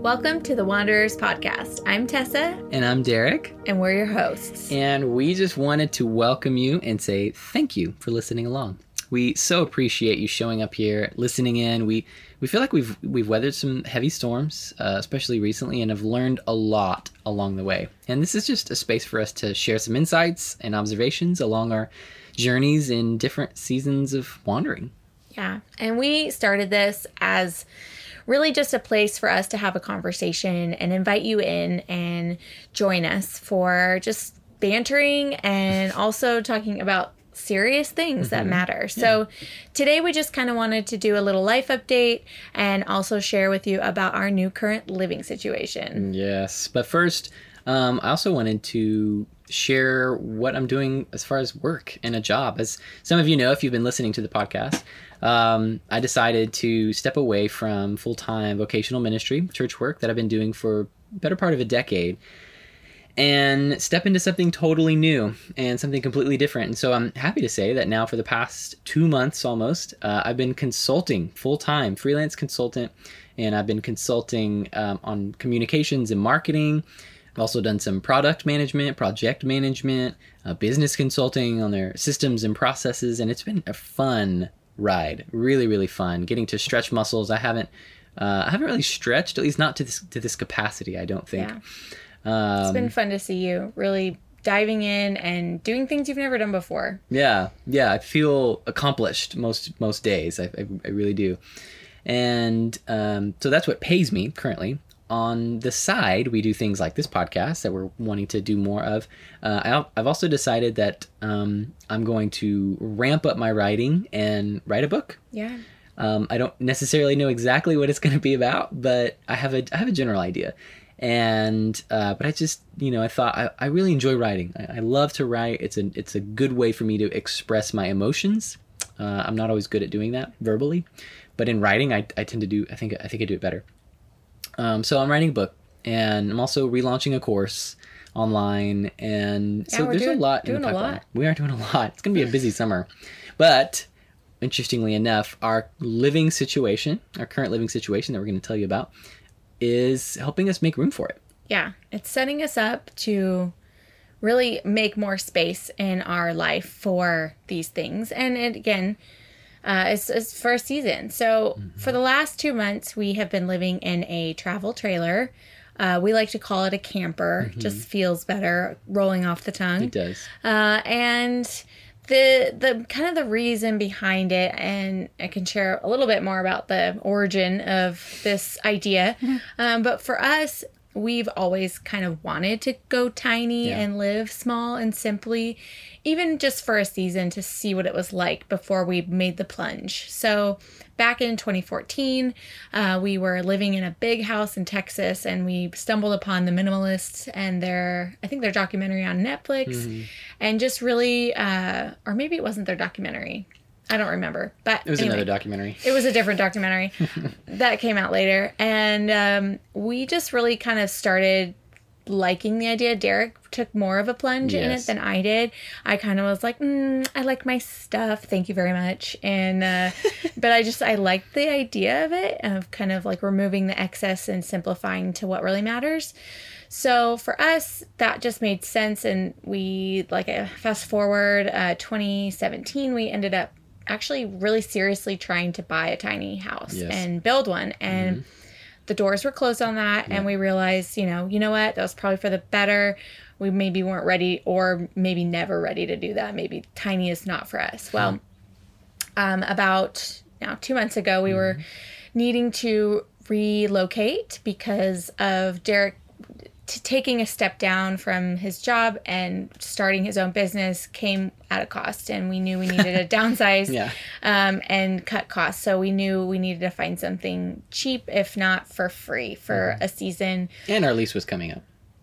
Welcome to the Wanderers Podcast. I'm Tessa. And I'm Derek. And we're your hosts. And we just wanted to welcome you and say thank you for listening along. We so appreciate you showing up here, listening in. We we feel like we've we've weathered some heavy storms, uh, especially recently, and have learned a lot along the way. And this is just a space for us to share some insights and observations along our journeys in different seasons of wandering. Yeah, and we started this as really just a place for us to have a conversation and invite you in and join us for just bantering and also talking about serious things mm-hmm. that matter. So yeah. today we just kind of wanted to do a little life update and also share with you about our new current living situation. Yes, but first, um, I also wanted to share what I'm doing as far as work and a job. As some of you know, if you've been listening to the podcast, um, I decided to step away from full time vocational ministry, church work that I've been doing for better part of a decade, and step into something totally new and something completely different. And so I'm happy to say that now for the past two months almost, uh, I've been consulting full time, freelance consultant, and I've been consulting um, on communications and marketing. I've also done some product management, project management, uh, business consulting on their systems and processes, and it's been a fun ride. Really, really fun. Getting to stretch muscles. I haven't, uh, I haven't really stretched, at least not to this to this capacity. I don't think. Yeah. Um, it's been fun to see you really diving in and doing things you've never done before. Yeah, yeah. I feel accomplished most most days. I, I, I really do. And um, so that's what pays me currently on the side, we do things like this podcast that we're wanting to do more of. Uh, I, have also decided that um, I'm going to ramp up my writing and write a book. Yeah. Um, I don't necessarily know exactly what it's going to be about, but I have a I have a general idea. And uh, but I just you know I thought I, I really enjoy writing. I, I, love to write. It's a it's a good way for me to express my emotions. Uh, I'm not always good at doing that verbally, but in writing I, I tend to do I think I think I do it better. Um, so I'm writing a book, and I'm also relaunching a course online, and yeah, so there's doing, a lot in the pipeline. We are doing a lot. It's gonna be a busy summer, but interestingly enough, our living situation, our current living situation that we're going to tell you about, is helping us make room for it. Yeah, it's setting us up to really make more space in our life for these things. And it, again, uh, it's, it's for a season. So mm-hmm. for the last two months, we have been living in a travel trailer. Uh, we like to call it a camper. Mm-hmm. Just feels better rolling off the tongue. It does. Uh, and the the kind of the reason behind it, and I can share a little bit more about the origin of this idea. Um, but for us, we've always kind of wanted to go tiny yeah. and live small and simply even just for a season to see what it was like before we made the plunge. So, back in 2014, uh, we were living in a big house in Texas and we stumbled upon The Minimalists and their, I think their documentary on Netflix, mm-hmm. and just really, uh, or maybe it wasn't their documentary. I don't remember, but it was anyway, another documentary. It was a different documentary that came out later, and um, we just really kind of started liking the idea. Derek took more of a plunge yes. in it than I did. I kind of was like, mm, I like my stuff. Thank you very much. And, uh, but I just, I liked the idea of it, of kind of like removing the excess and simplifying to what really matters. So for us, that just made sense. And we, like, uh, fast forward uh, 2017, we ended up actually really seriously trying to buy a tiny house yes. and build one. And, mm-hmm the doors were closed on that yeah. and we realized you know you know what? That was probably for the better. We maybe weren't ready or maybe never ready to do that. Maybe tiny is not for us. Well um, about now two months ago we mm-hmm. were needing to relocate because of derek taking a step down from his job and starting his own business came at a cost and we knew we needed to downsize yeah. um, and cut costs so we knew we needed to find something cheap if not for free for mm-hmm. a season and our lease was coming up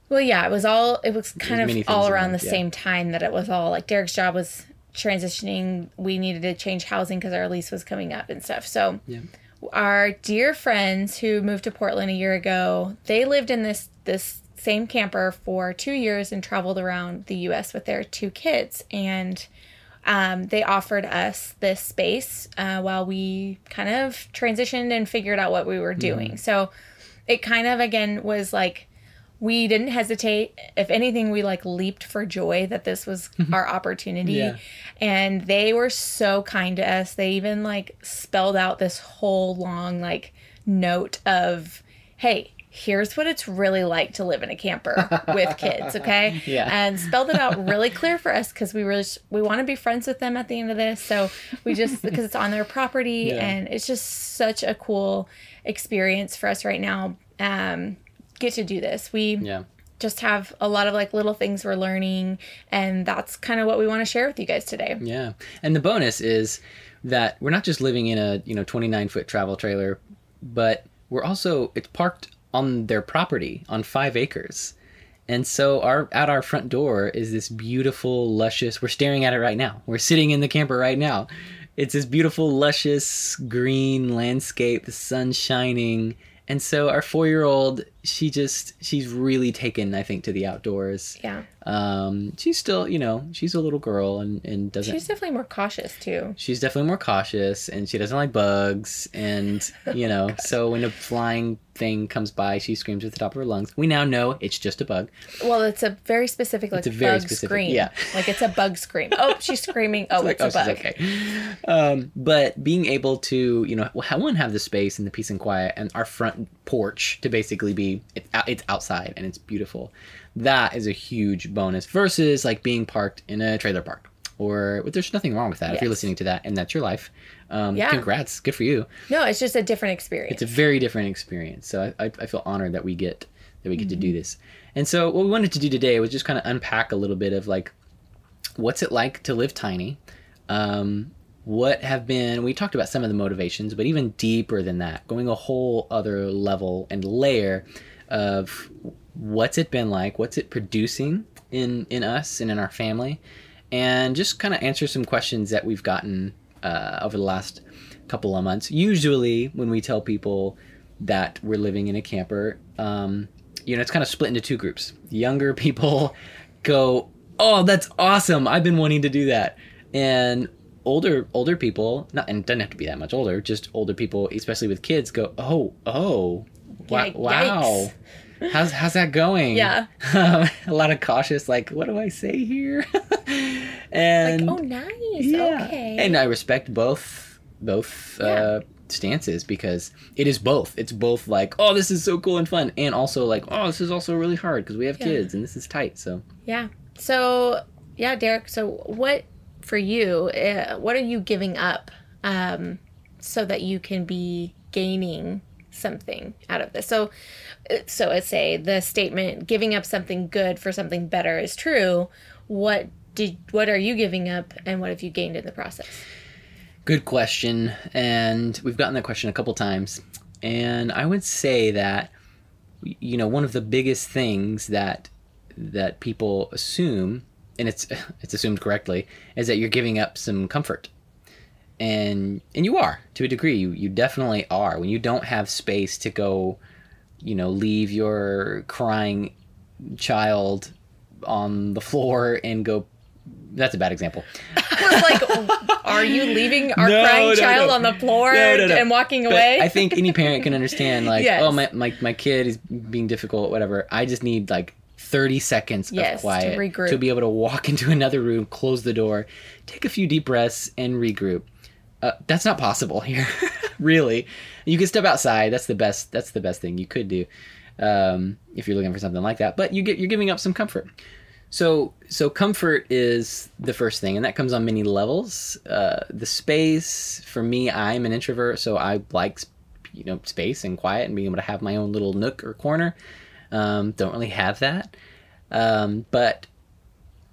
well yeah it was all it was kind of all around the yeah. same time that it was all like derek's job was transitioning we needed to change housing because our lease was coming up and stuff so yeah. our dear friends who moved to portland a year ago they lived in this this same camper for two years and traveled around the US with their two kids. And um, they offered us this space uh, while we kind of transitioned and figured out what we were doing. Mm. So it kind of again was like we didn't hesitate. If anything, we like leaped for joy that this was our opportunity. Yeah. And they were so kind to us. They even like spelled out this whole long like note of, hey, here's what it's really like to live in a camper with kids, okay? Yeah. And spelled it out really clear for us because we really we want to be friends with them at the end of this. So we just because it's on their property yeah. and it's just such a cool experience for us right now. Um, get to do this. We yeah just have a lot of like little things we're learning and that's kind of what we want to share with you guys today yeah and the bonus is that we're not just living in a you know 29 foot travel trailer but we're also it's parked on their property on five acres. And so our at our front door is this beautiful luscious we're staring at it right now. We're sitting in the camper right now. It's this beautiful luscious green landscape the sun shining. And so our four year old, she just she's really taken, I think, to the outdoors. Yeah. Um, she's still, you know, she's a little girl and, and doesn't She's definitely more cautious too. She's definitely more cautious and she doesn't like bugs and you know, so when a flying thing comes by, she screams at the top of her lungs. We now know it's just a bug. Well, it's a very specific like it's a very specific, scream. Yeah. Like it's a bug scream. Oh, she's screaming. Oh, it's, like, it's oh, a bug. okay. Um, but being able to, you know, one have the space and the peace and quiet and our front porch to basically be it's, it's outside and it's beautiful. That is a huge bonus versus like being parked in a trailer park or there's nothing wrong with that yes. if you're listening to that and that's your life um, yeah. congrats good for you no it's just a different experience it's a very different experience so i, I feel honored that we get that we get mm-hmm. to do mm-hmm. this and so what we wanted to do today was just kind of unpack a little bit of like what's it like to live tiny um, what have been we talked about some of the motivations but even deeper than that going a whole other level and layer of what's it been like what's it producing in in us and in our family and just kind of answer some questions that we've gotten uh, over the last couple of months. Usually, when we tell people that we're living in a camper, um, you know, it's kind of split into two groups. Younger people go, "Oh, that's awesome! I've been wanting to do that," and older older people, not and doesn't have to be that much older, just older people, especially with kids, go, "Oh, oh, wow, wow." how's how's that going? Yeah. a lot of cautious, like, what do I say here? and like, oh, nice. Yeah. Okay. And I respect both both yeah. uh, stances because it is both. It's both like, oh, this is so cool and fun, and also like, oh, this is also really hard because we have yeah. kids and this is tight. So yeah. So yeah, Derek. So what for you? Uh, what are you giving up um, so that you can be gaining something out of this. So, so let's say the statement "giving up something good for something better" is true. What did what are you giving up, and what have you gained in the process? Good question, and we've gotten that question a couple times, and I would say that you know one of the biggest things that that people assume and it's it's assumed correctly is that you're giving up some comfort and and you are to a degree you you definitely are when you don't have space to go you know leave your crying child on the floor and go that's a bad example. I was like, are you leaving our no, crying no, child no. on the floor and walking but away? I think any parent can understand, like, oh, yes. oh, my, my, my kid is being difficult, whatever. I just need like 30 seconds yes, of quiet to, to, be able to walk into another room, close the door, take a few deep breaths, and regroup. Uh, that's not possible here, really. You can step outside. That's the best. That's the best thing you could do um, if you're looking for something like that. But you get you're giving up some comfort. So so comfort is the first thing, and that comes on many levels. Uh, the space for me, I'm an introvert, so I like you know space and quiet and being able to have my own little nook or corner. Um, don't really have that, um, but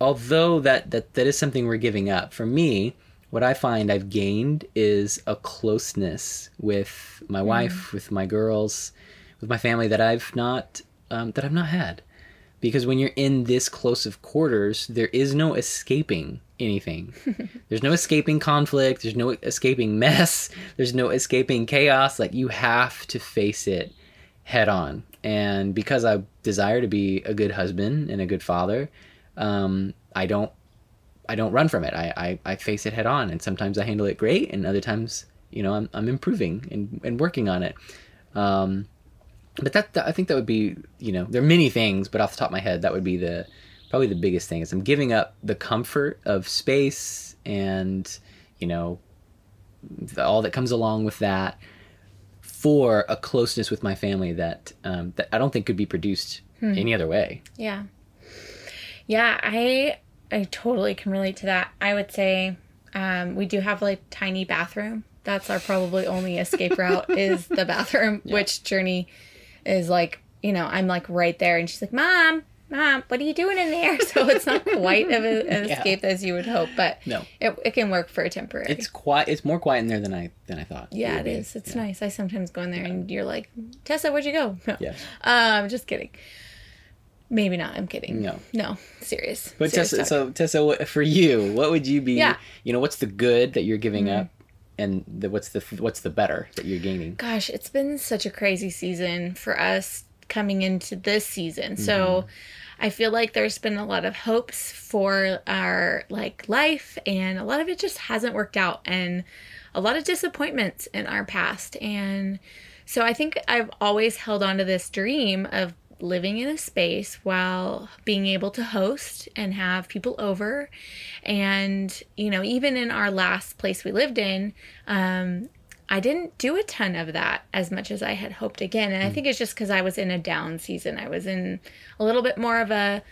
although that, that that is something we're giving up for me what I find I've gained is a closeness with my mm. wife, with my girls, with my family that I've not um, that I've not had. Because when you're in this close of quarters, there is no escaping anything. there's no escaping conflict. There's no escaping mess. There's no escaping chaos. Like you have to face it head on. And because I desire to be a good husband and a good father, um, I don't I don't run from it. I, I, I face it head on, and sometimes I handle it great, and other times, you know, I'm, I'm improving and, and working on it. Um, but that, that I think that would be you know there are many things, but off the top of my head, that would be the probably the biggest thing is I'm giving up the comfort of space and you know all that comes along with that for a closeness with my family that um, that I don't think could be produced hmm. any other way. Yeah, yeah, I I totally can relate to that. I would say um, we do have like tiny bathroom. That's our probably only escape route is the bathroom, yeah. which Journey is like, you know, I'm like right there, and she's like, "Mom, Mom, what are you doing in there?" So it's not quite of a, an yeah. escape as you would hope, but no, it, it can work for a temporary. It's quiet. It's more quiet in there than I than I thought. Yeah, it, it is. It's yeah. nice. I sometimes go in there, yeah. and you're like, Tessa, where'd you go? No. Yeah. Um, just kidding. Maybe not. I'm kidding. No. No. Serious. But serious Tessa, talk. so Tessa, for you, what would you be? Yeah. You know, what's the good that you're giving mm-hmm. up, and the, what's the what's the better that you're gaining? Gosh, it's been such a crazy season for us coming into this season. Mm-hmm. So. I feel like there's been a lot of hopes for our like life and a lot of it just hasn't worked out and a lot of disappointments in our past and so I think I've always held on to this dream of living in a space while being able to host and have people over. And, you know, even in our last place we lived in, um, I didn't do a ton of that as much as I had hoped again. And I hmm. think it's just because I was in a down season. I was in a little bit more of a,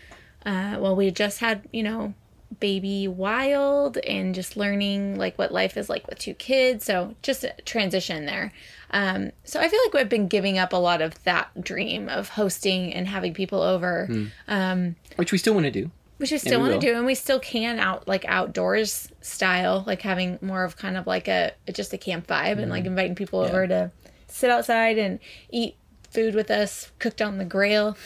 uh, well, we just had, you know, baby wild and just learning like what life is like with two kids. So just a transition there. Um, so I feel like we've been giving up a lot of that dream of hosting and having people over, mm. um, which we still want to do. Which we still want to do, and we still can out like outdoors style, like having more of kind of like a just a camp vibe, mm. and like hmm. inviting people yeah. over to sit outside and eat food with us, cooked on the grill.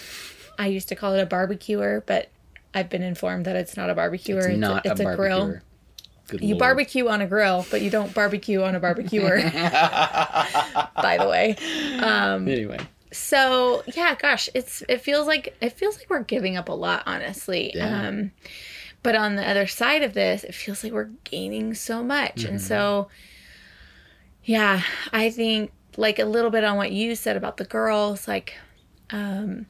I used to call it a barbecuer, but I've been informed that it's not a barbecuer. It's, it's not a, it's a, a grill. Good you Lord. barbecue on a grill, but you don't barbecue on a barbecuer. by the way. Um, anyway. So yeah, gosh, it's it feels like it feels like we're giving up a lot, honestly. Yeah. Um, but on the other side of this, it feels like we're gaining so much, mm-hmm. and so yeah, I think like a little bit on what you said about the girls, like um,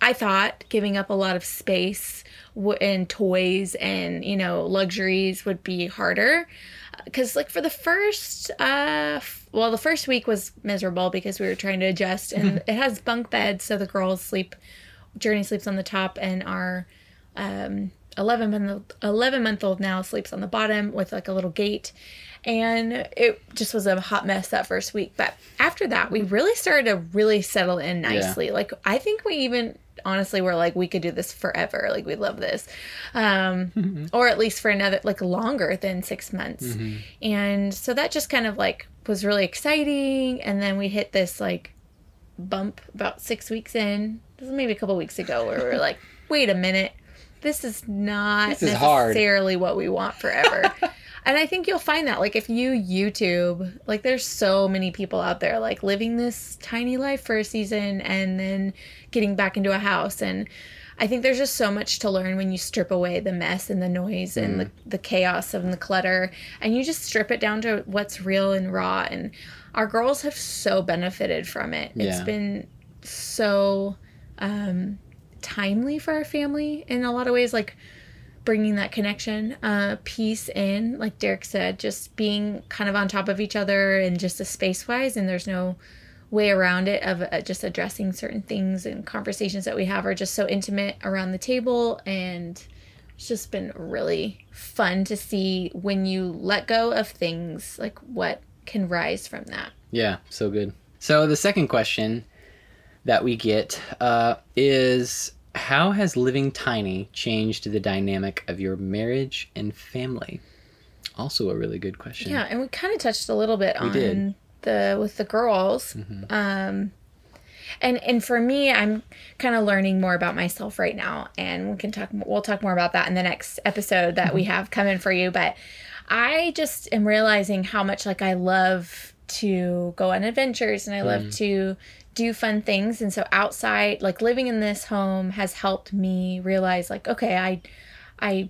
I thought giving up a lot of space and toys and you know luxuries would be harder because like for the first uh well the first week was miserable because we were trying to adjust and it has bunk beds so the girls sleep journey sleeps on the top and our um 11 month 11 month old now sleeps on the bottom with like a little gate and it just was a hot mess that first week but after that we really started to really settle in nicely yeah. like i think we even honestly we're like we could do this forever like we love this um mm-hmm. or at least for another like longer than six months mm-hmm. and so that just kind of like was really exciting and then we hit this like bump about six weeks in this is maybe a couple weeks ago where we are like wait a minute this is not this is necessarily hard. what we want forever And I think you'll find that, like, if you YouTube, like, there's so many people out there, like, living this tiny life for a season and then getting back into a house. And I think there's just so much to learn when you strip away the mess and the noise and mm. the, the chaos and the clutter and you just strip it down to what's real and raw. And our girls have so benefited from it. Yeah. It's been so um, timely for our family in a lot of ways. Like, bringing that connection uh, piece in, like Derek said, just being kind of on top of each other and just a space wise, and there's no way around it of uh, just addressing certain things and conversations that we have are just so intimate around the table. And it's just been really fun to see when you let go of things like what can rise from that. Yeah so good. So the second question that we get uh, is how has living tiny changed the dynamic of your marriage and family? Also, a really good question. Yeah, and we kind of touched a little bit we on did. the with the girls. Mm-hmm. Um, and and for me, I'm kind of learning more about myself right now, and we can talk. We'll talk more about that in the next episode that we mm-hmm. have coming for you. But I just am realizing how much like I love to go on adventures, and I love mm. to do fun things and so outside like living in this home has helped me realize like okay i i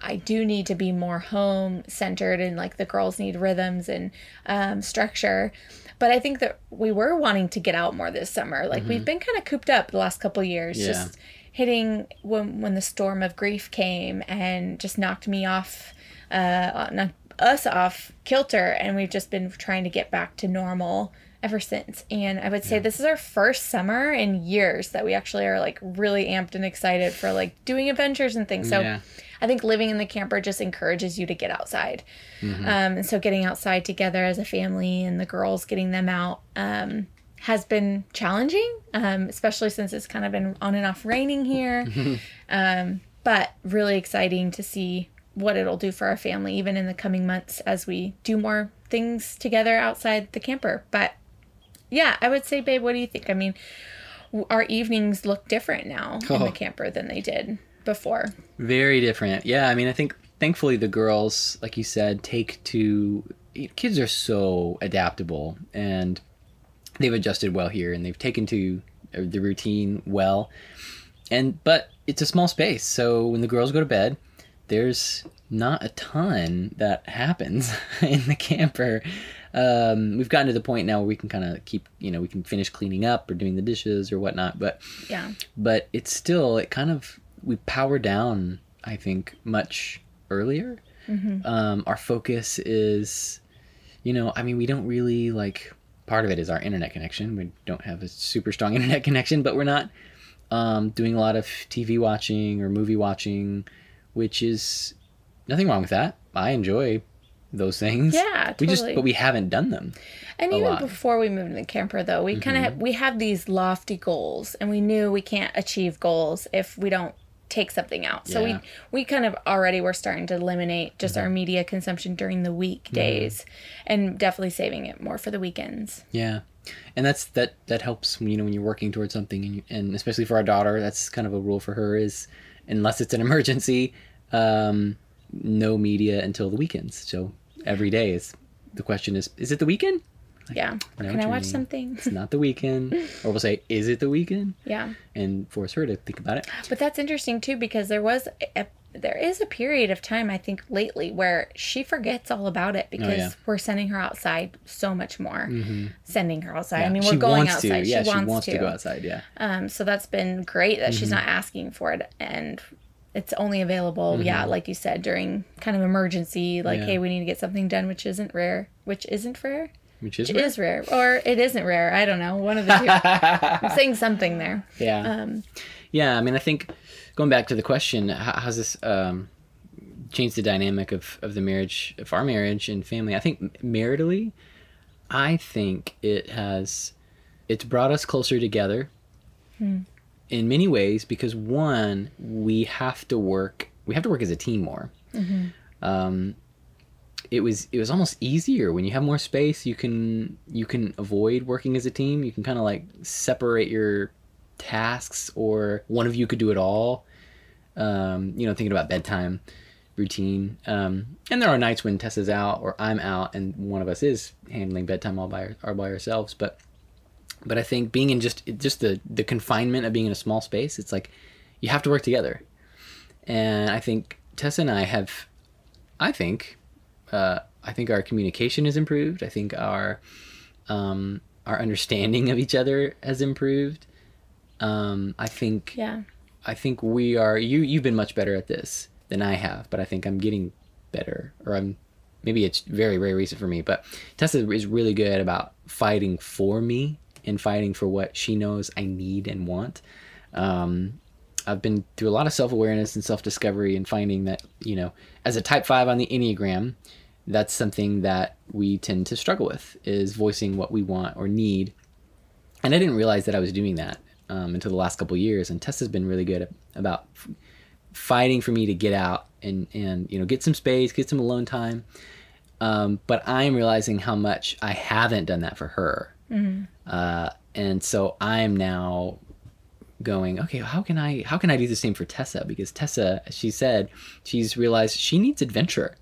I do need to be more home centered and like the girls need rhythms and um, structure. But I think that we were wanting to get out more this summer. Like mm-hmm. we've been kind of cooped up the last couple years, yeah. just hitting when when the storm of grief came and just knocked me off, uh, not us off kilter, and we've just been trying to get back to normal ever since. And I would say yeah. this is our first summer in years that we actually are like really amped and excited for like doing adventures and things. So yeah. I think living in the camper just encourages you to get outside. Mm-hmm. Um, and so getting outside together as a family and the girls getting them out um, has been challenging, um, especially since it's kind of been on and off raining here. Um, but really exciting to see what it'll do for our family, even in the coming months as we do more things together outside the camper. But yeah, I would say, babe, what do you think? I mean, our evenings look different now oh. in the oh. camper than they did before. Very different. Yeah, I mean, I think thankfully the girls, like you said, take to kids are so adaptable and they've adjusted well here and they've taken to uh, the routine well. And but it's a small space, so when the girls go to bed, there's not a ton that happens in the camper. Um, we've gotten to the point now where we can kind of keep, you know, we can finish cleaning up or doing the dishes or whatnot. But yeah, but it's still it kind of we power down, I think, much earlier. Mm-hmm. Um, our focus is, you know, I mean, we don't really like. Part of it is our internet connection. We don't have a super strong internet connection, but we're not um, doing a lot of TV watching or movie watching, which is nothing wrong with that. I enjoy those things. Yeah, totally. We just, but we haven't done them. And even lot. before we moved to the camper, though, we mm-hmm. kind of we have these lofty goals, and we knew we can't achieve goals if we don't take something out. So yeah. we we kind of already were starting to eliminate just mm-hmm. our media consumption during the weekdays mm-hmm. and definitely saving it more for the weekends. Yeah. And that's that that helps you know when you're working towards something and you, and especially for our daughter that's kind of a rule for her is unless it's an emergency um, no media until the weekends. So every day is the question is is it the weekend? Like, yeah. Can I watch something? It's not the weekend. or we'll say, is it the weekend? Yeah. And force her to think about it. But that's interesting too because there was a, there is a period of time I think lately where she forgets all about it because oh, yeah. we're sending her outside so much more. Mm-hmm. Sending her outside. Yeah. I mean, we're she going outside. Yeah, she, wants, she wants to. to. go outside. Yeah. Um. So that's been great that mm-hmm. she's not asking for it, and it's only available. Mm-hmm. Yeah, like you said, during kind of emergency, like, yeah. hey, we need to get something done, which isn't rare. Which isn't rare which is rare. is rare, or it isn't rare. I don't know. One of the two. I'm saying something there. Yeah. Um, yeah. I mean, I think going back to the question, how, how's this um, changed the dynamic of of the marriage, of our marriage and family? I think maritally, I think it has, it's brought us closer together. Hmm. In many ways, because one, we have to work. We have to work as a team more. Mm-hmm. Um, it was it was almost easier when you have more space you can you can avoid working as a team you can kind of like separate your tasks or one of you could do it all um, you know thinking about bedtime routine um, and there are nights when tessa's out or i'm out and one of us is handling bedtime all by, all by ourselves but but i think being in just just the the confinement of being in a small space it's like you have to work together and i think tessa and i have i think uh, I think our communication has improved. I think our um, our understanding of each other has improved. Um, I think yeah. I think we are you you've been much better at this than I have, but I think I'm getting better or I'm maybe it's very very recent for me, but Tessa is really good about fighting for me and fighting for what she knows I need and want. Um, I've been through a lot of self awareness and self discovery and finding that, you know, as a type five on the Enneagram, that's something that we tend to struggle with is voicing what we want or need. And I didn't realize that I was doing that um, until the last couple years. And Tessa's been really good about f- fighting for me to get out and, and, you know, get some space, get some alone time. Um, but I'm realizing how much I haven't done that for her. Mm-hmm. Uh, and so I'm now going okay how can i how can i do the same for tessa because tessa as she said she's realized she needs adventure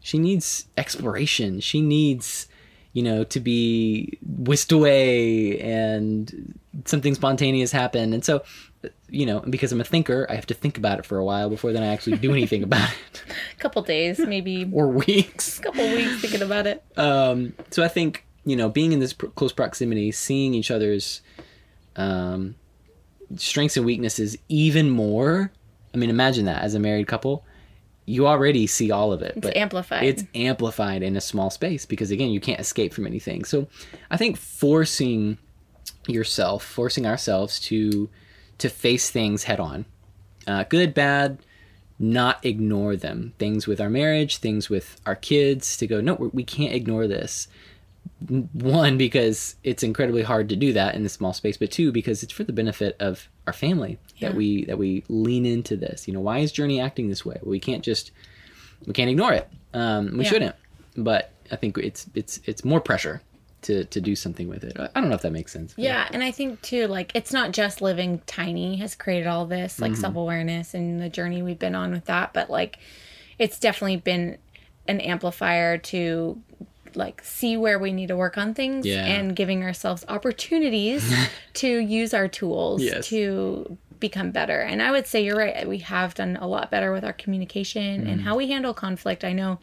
she needs exploration she needs you know to be whisked away and something spontaneous happen and so you know, because I'm a thinker, I have to think about it for a while before then I actually do anything about it. A couple days, maybe. or weeks. A couple weeks thinking about it. Um, so I think, you know, being in this pr- close proximity, seeing each other's um, strengths and weaknesses even more. I mean, imagine that as a married couple. You already see all of it, It's but amplified. it's amplified in a small space because again you can't escape from anything so i think forcing yourself forcing ourselves to to face things head on uh, good bad not ignore them things with our marriage things with our kids to go no we can't ignore this one because it's incredibly hard to do that in a small space but two because it's for the benefit of our family Yeah. that we that we lean into this you know why is journey acting this way we can't just we can't ignore it um, we Yeah. shouldn't but i think it's it's it's more pressure to to do something with it i don't know if that makes sense Yeah, and I think too, like it's not just living tiny has created all this, like Mm-hmm. self awareness and the journey we've been on with that, but like it's definitely been an amplifier to like see where we need to work on things Yeah. and giving ourselves opportunities to use our tools Yes. to become better. And I would say you're right. We have done a lot better with our communication Mm. and how we handle conflict. I know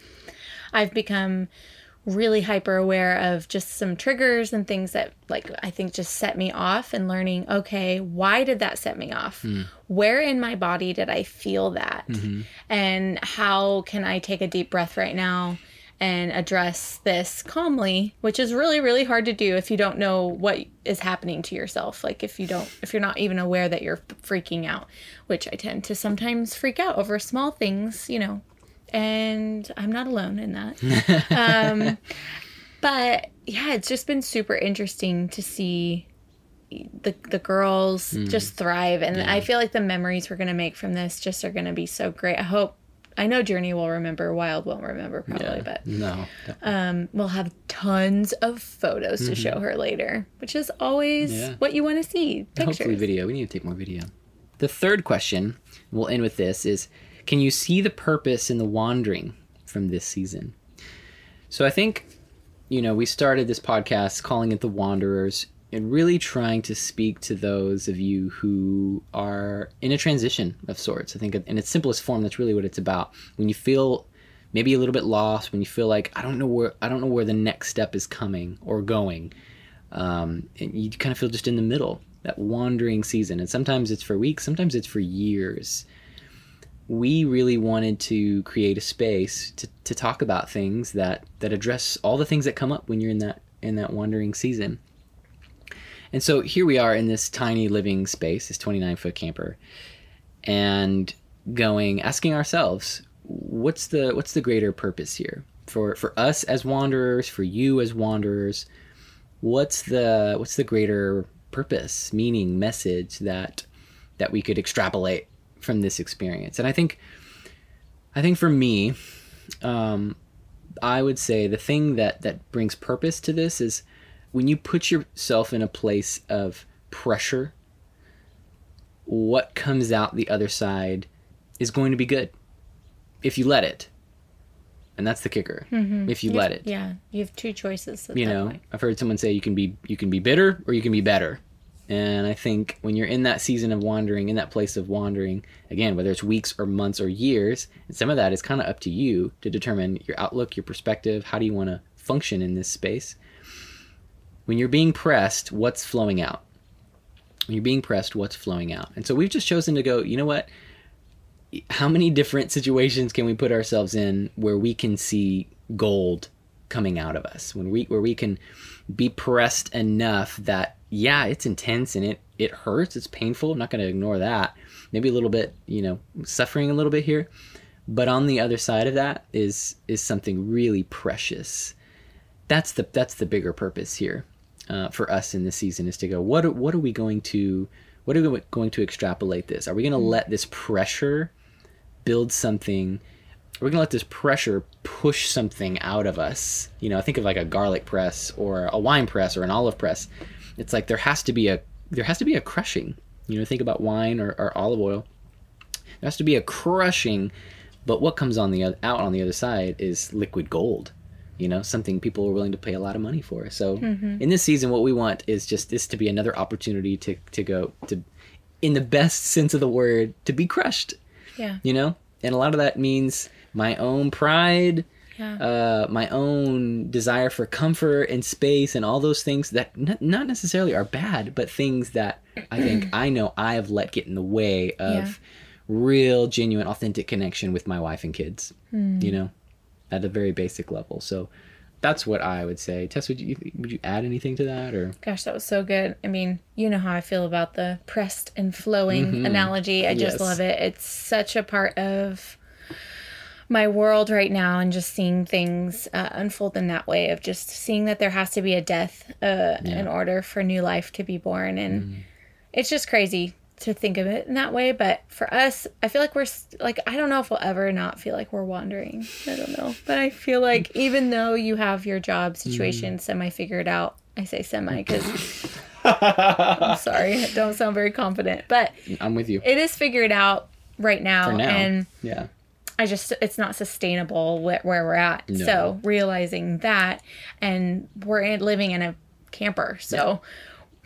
I've become really hyper aware of just some triggers and things that like I think just set me off and learning okay why did that set me off where in my body did I feel that and how can I take a deep breath right now and address this calmly which is really really hard to do if you don't know what is happening to yourself like if you don't if you're not even aware that you're freaking out which I tend to sometimes freak out over small things you know and I'm not alone in that. um, but yeah, it's just been super interesting to see the the girls just thrive, and I feel like the memories we're gonna make from this just are gonna be so great. I hope. I know Journey will remember. Wild won't remember probably, but no um, we'll have tons of photos to show her later, which is always Yeah. what you want to see. Pictures. Hopefully, video. We need to take more video. The third question, we'll end with this, is can you see the purpose in the wandering from this season? So I think, you know, we started this podcast calling it The Wanderers and really trying to speak to those of you who are in a transition of sorts. I think in its simplest form, that's really what it's about. When you feel maybe a little bit lost, when you feel like I don't know where I don't know where the next step is coming or going, um, and you kind of feel just in the middle, that wandering season. And sometimes it's for weeks, sometimes it's for years. We really wanted to create a space to, to talk about things that that address all the things that come up when you're in that in that wandering season. And so here we are in this tiny living space, this 29 foot camper, and going asking ourselves, what's the what's the greater purpose here for for us as wanderers, for you as wanderers? What's the what's the greater purpose, meaning, message that that we could extrapolate from this experience? And I think I think for me, um, I would say the thing that that brings purpose to this is when you put yourself in a place of pressure. What comes out the other side is going to be good if you let it, and that's the kicker. Mm-hmm. If you You let have- it, Yeah, you have two choices. At you know point. i've heard someone say you can be you can be bitter or you can be better and i think when you're in that season of wandering in that place of wandering again whether it's weeks or months or years and some of that is kind of up to you to determine your outlook your perspective how do you want to function in this space when you're being pressed what's flowing out? When you're being pressed what's flowing out? And so we've just chosen to go you know what? How many different situations can we put ourselves in where we can see gold coming out of us? When we where we can be pressed enough that yeah it's intense and it it hurts it's painful i'm not going to ignore that. Maybe a little bit you know suffering a little bit here. But on the other side of that is is something really precious. That's the that's the bigger purpose here uh, for us in this season is to go what are, what are we going to what are we going to extrapolate this? Are we going to let this pressure build something? Are we're gonna let this pressure push something out of us? You know think of like a garlic press or a wine press or an olive press. It's like there has to be a there has to be a crushing. You know think about wine or, or olive oil. There has to be a crushing but what comes on the out on the other side is liquid gold you know something people are willing to pay a lot of money for so in this season what we want is just this to be another opportunity to to go to in the best sense of the word, to be crushed. Yeah. You know? And a lot of that means my own pride, Yeah. uh, my own desire for comfort and space and all those things that n- not necessarily are bad, but things that I think I know I have let get in the way of Yeah. real, genuine, authentic connection with my wife and kids. Hmm. You know, at a very basic level. So that's what I would say. Tess, would you would you add anything to that or? Gosh, that was so good. I mean, you know how I feel about the pressed and flowing analogy. I just Mm-hmm. Yes. love it. It's such a part of my world right now and just seeing things uh, unfold in that way of just seeing that there has to be a death uh, in order for new life to be born and Mm-hmm. it's just crazy to think of it in that way but for us i feel like we're s- like i don't know if we'll ever not feel like we're wandering i don't know but i feel like even though you have your job situation mm-hmm. semi figured out i say semi because i'm sorry I don't sound very confident but I'm with you. it is figured out right now, For now. and yeah. I just it's not sustainable where, where we're at. No. So realizing that, and we're in, living in a camper, so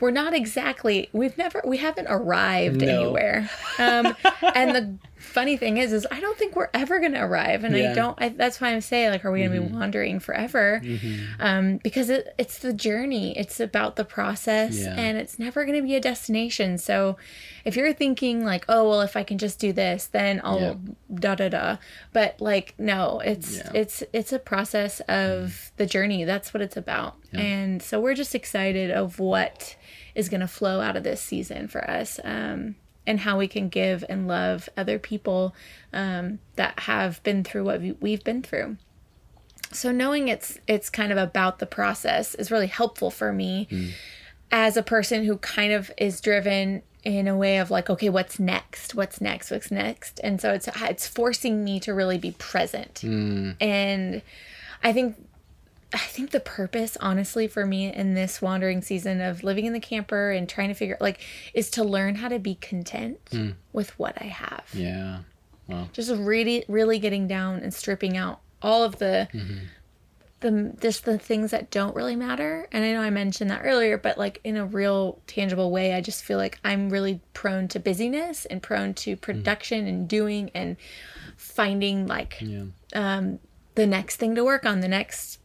we're not exactly we've never we haven't arrived No. anywhere. Um, and the funny thing is, is I don't think we're ever going to arrive, and Yeah. Mm-hmm. I don't. I, that's why I'm saying like, are we going to be wandering forever? Um, because it, it's the journey. It's about the process, Yeah. and it's never going to be a destination. So if you're thinking like, oh well, if I can just do this, then I'll Yeah. da da da. But like, no, it's it's it's a process of the journey. That's what it's about. And so we're just excited of what is going to flow out of this season for us. Um, and how we can give and love other people um, that have been through what we- we've been through. So knowing it's it's kind of about the process is really helpful for me as a person who kind of is driven in a way of like okay what's next? What's next? What's next? And so it's it's forcing me to really be present. And i think i think the purpose honestly for me in this wandering season of living in the camper and trying to figure like is to learn how to be content hmm. with what i have. Yeah. Well, just really really getting down and stripping out all of the mm-hmm. the just the things that don't really matter. And i know i mentioned that earlier but like in a real tangible way i just feel like i'm really prone to busyness and prone to hmm. production and doing and finding like yeah. Um, the next thing to work on the next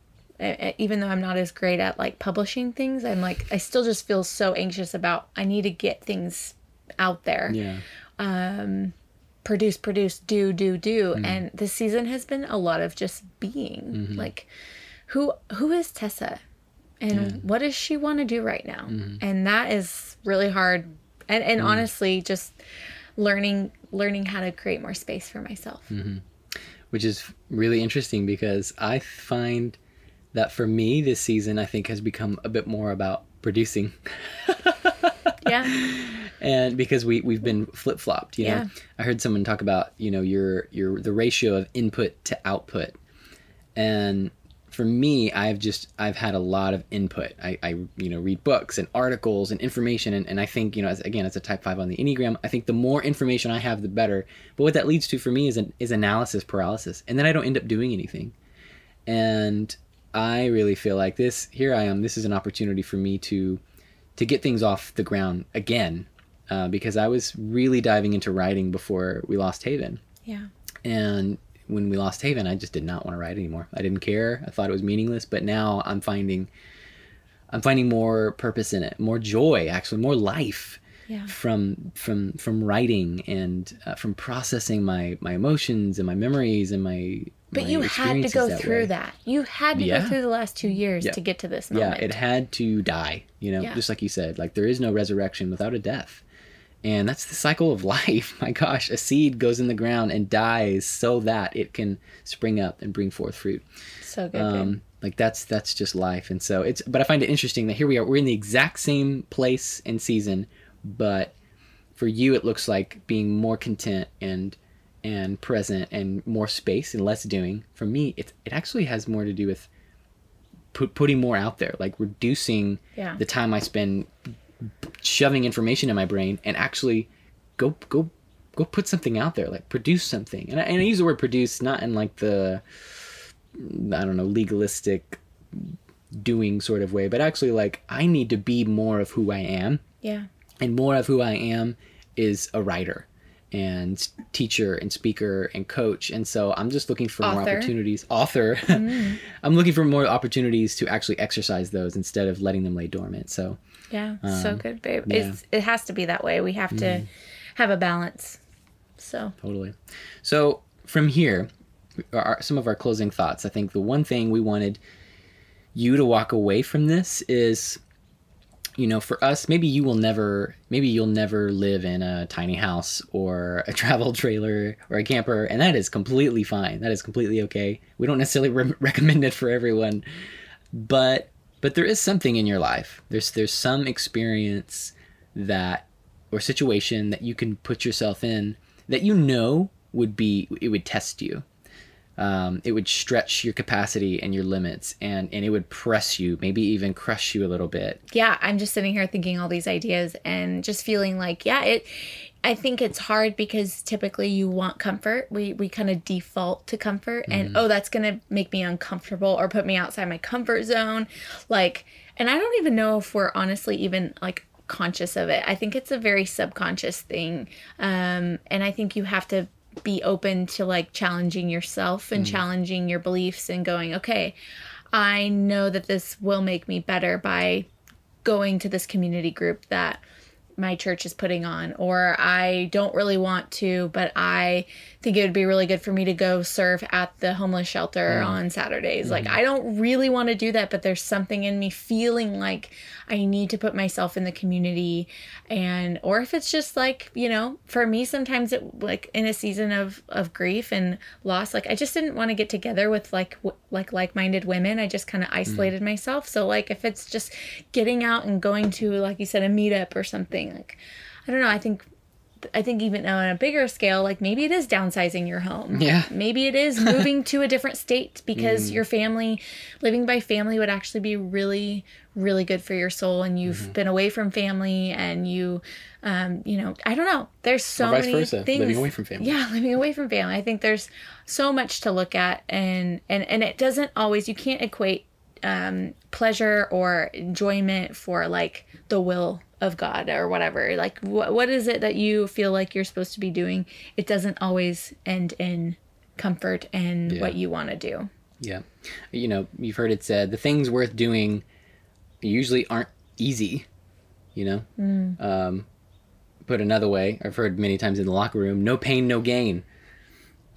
even though i'm not as great at like publishing things i'm like i still just feel so anxious about i need to get things out there Yeah. Um produce, produce, do, do, do. Mm-hmm. And this season has been a lot of just being. Mm-hmm. Like, who who is Tessa, and what does she want to do right now? Mm-hmm. And that is really hard. And and honestly, just learning learning how to create more space for myself. which is really interesting because I find that for me this season I think has become a bit more about producing. Yeah, and because we we've been flip flopped you know? Yeah. I heard someone talk about you know your your the ratio of input to output. And for me I've just I've had a lot of input. I, I you know read books and articles and information. And, and I think you know as, again as a type 5 on the Enneagram I think the more information I have the better. But what that leads to for me is an, is analysis paralysis. And then I don't end up doing anything. And I really feel like this here I am this is an opportunity for me to to get things off the ground again uh, because I was really diving into writing before we lost Haven. Yeah, and when we lost Haven I just did not want to write anymore. I didn't care. I thought it was meaningless but now I'm finding I'm finding more purpose in it more joy actually more life yeah, from from from writing and uh, from processing my my emotions and my memories and my but you had to go through way. that. You had to Yeah. go through the last two years Yeah. to get to this moment. yeah it had to die you know Yeah. just like you said like there is no resurrection without a death and that's the cycle of life my gosh a seed goes in the ground and dies so that it can spring up and bring forth fruit so good. um, dude. like that's that's just life and so it's but i find it interesting that here we are we're in the exact same place and season but for you it looks like being more content and and present and more space and less doing for me it, it actually has more to do with put, putting more out there like reducing Yeah. the time i spend shoving information in my brain and actually go go go put something out there like produce something. And I, and I use the word produce not in like the I don't know, legalistic doing sort of way, but actually like I need to be more of who I am. Yeah, and more of who I am is a writer and teacher and speaker and coach. And so i'm just looking for author. more opportunities. Author. Mm. i'm looking for more opportunities to actually exercise those instead of letting them lay dormant. So yeah um, so good babe. yeah. it has to be that way. We have to mm. have a balance. So. Totally. So from here are some of our closing thoughts. I think the one thing we wanted you to walk away from this is you know, for us, maybe you will never, maybe you'll never live in a tiny house or a travel trailer or a camper, and that is completely fine. That is completely okay. We don't necessarily re- recommend it for everyone, but but there is something in your life. There's there's some experience that or situation that you can put yourself in that you know would be it would test you um, it would stretch your capacity and your limits and and it would press you maybe even crush you a little bit. Yeah i'm just sitting here thinking all these ideas and just feeling like yeah it i think it's hard because typically you want comfort. We we kind of default to comfort and mm-hmm. oh that's gonna make me uncomfortable or put me outside my comfort zone. Like and i don't even know if we're honestly even like conscious of it. I think it's a very subconscious thing um, and i think you have to be open to like challenging yourself and mm. challenging your beliefs and going, okay, I know that this will make me better by going to this community group that my church is putting on or I don't really want to but I think it would be really good for me to go serve at the homeless shelter mm. on Saturdays. Mm. Like I don't really want to do that but there's something in me feeling like I need to put myself in the community and or if it's just like, you know, for me sometimes it like in a season of of grief and loss like I just didn't want to get together with like w- like like-minded women. I just kind of mm. isolated mm. myself. So like if it's just getting out and going to like you said a meetup or something like I don't know, I think I think even on a bigger scale, like maybe it is downsizing your home. Yeah. Maybe it is moving to a different state because mm. your family, living by family would actually be really, really good for your soul. And you've mm-hmm. been away from family and you, um, you know, I don't know. There's so many versa, things. Living away from family. Yeah, living away from family. I think there's so much to look at and, and, and it doesn't always, you can't equate um, pleasure or enjoyment for like the will of God or whatever. Like, wh- what is it that you feel like you're supposed to be doing? It doesn't always end in comfort and yeah. what you want to do. Yeah. You know, you've heard it said the things worth doing usually aren't easy, you know? Mm. Um, put another way, I've heard many times in the locker room, no pain, no gain,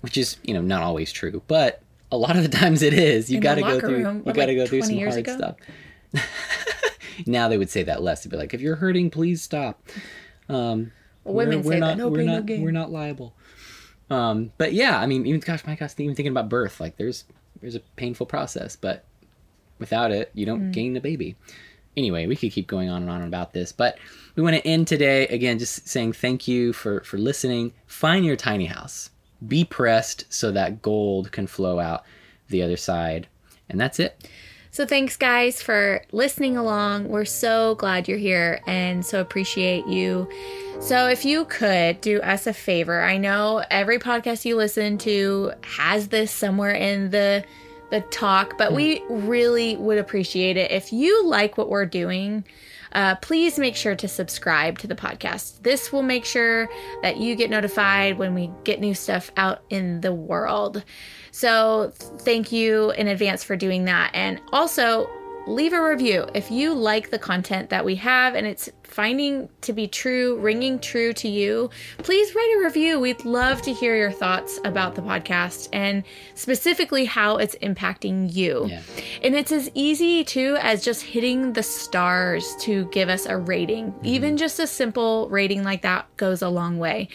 which is, you know, not always true, but a lot of the times it is. You got to go through, room, you got to like go through some hard ago? stuff. now they would say that less. They'd be like, if you're hurting, please stop. Um, well, women we're, say not, that. No we're pain, not, no we're not liable. Um, but yeah, I mean, even gosh, my gosh, even thinking about birth, like there's there's a painful process, but without it, you don't mm. gain the baby. Anyway, we could keep going on and on about this, but we want to end today again, just saying thank you for for listening. Find your tiny house. Be pressed so that gold can flow out the other side, and that's it. So thanks, guys, for listening along. We're so glad you're here and so appreciate you. So, if you could do us a favor, I know every podcast you listen to has this somewhere in the the talk, but we hmm. really would appreciate it if you like what we're doing. Uh, please make sure to subscribe to the podcast. This will make sure that you get notified when we get new stuff out in the world. So, thank you in advance for doing that. And also, leave a review if you like the content that we have and it's finding to be true, ringing true to you, please write a review. We'd love to hear your thoughts about the podcast and specifically how it's impacting you. Yeah. And it's as easy too as just hitting the stars to give us a rating. Mm-hmm. Even just a simple rating like that goes a long way.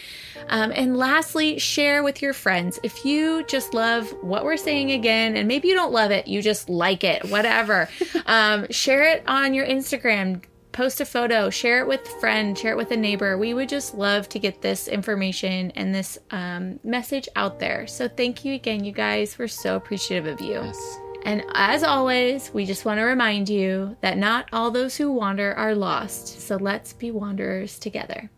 Um, and lastly, share with your friends. If you just love what we're saying again, and maybe you don't love it, you just like it, whatever, um, share it on your Instagram post a photo, share it with a friend, share it with a neighbor. We would just love to get this information and this um, message out there. So thank you again, you guys. We're so appreciative of you. Yes. And as always, we just want to remind you that not all those who wander are lost. So let's be wanderers together.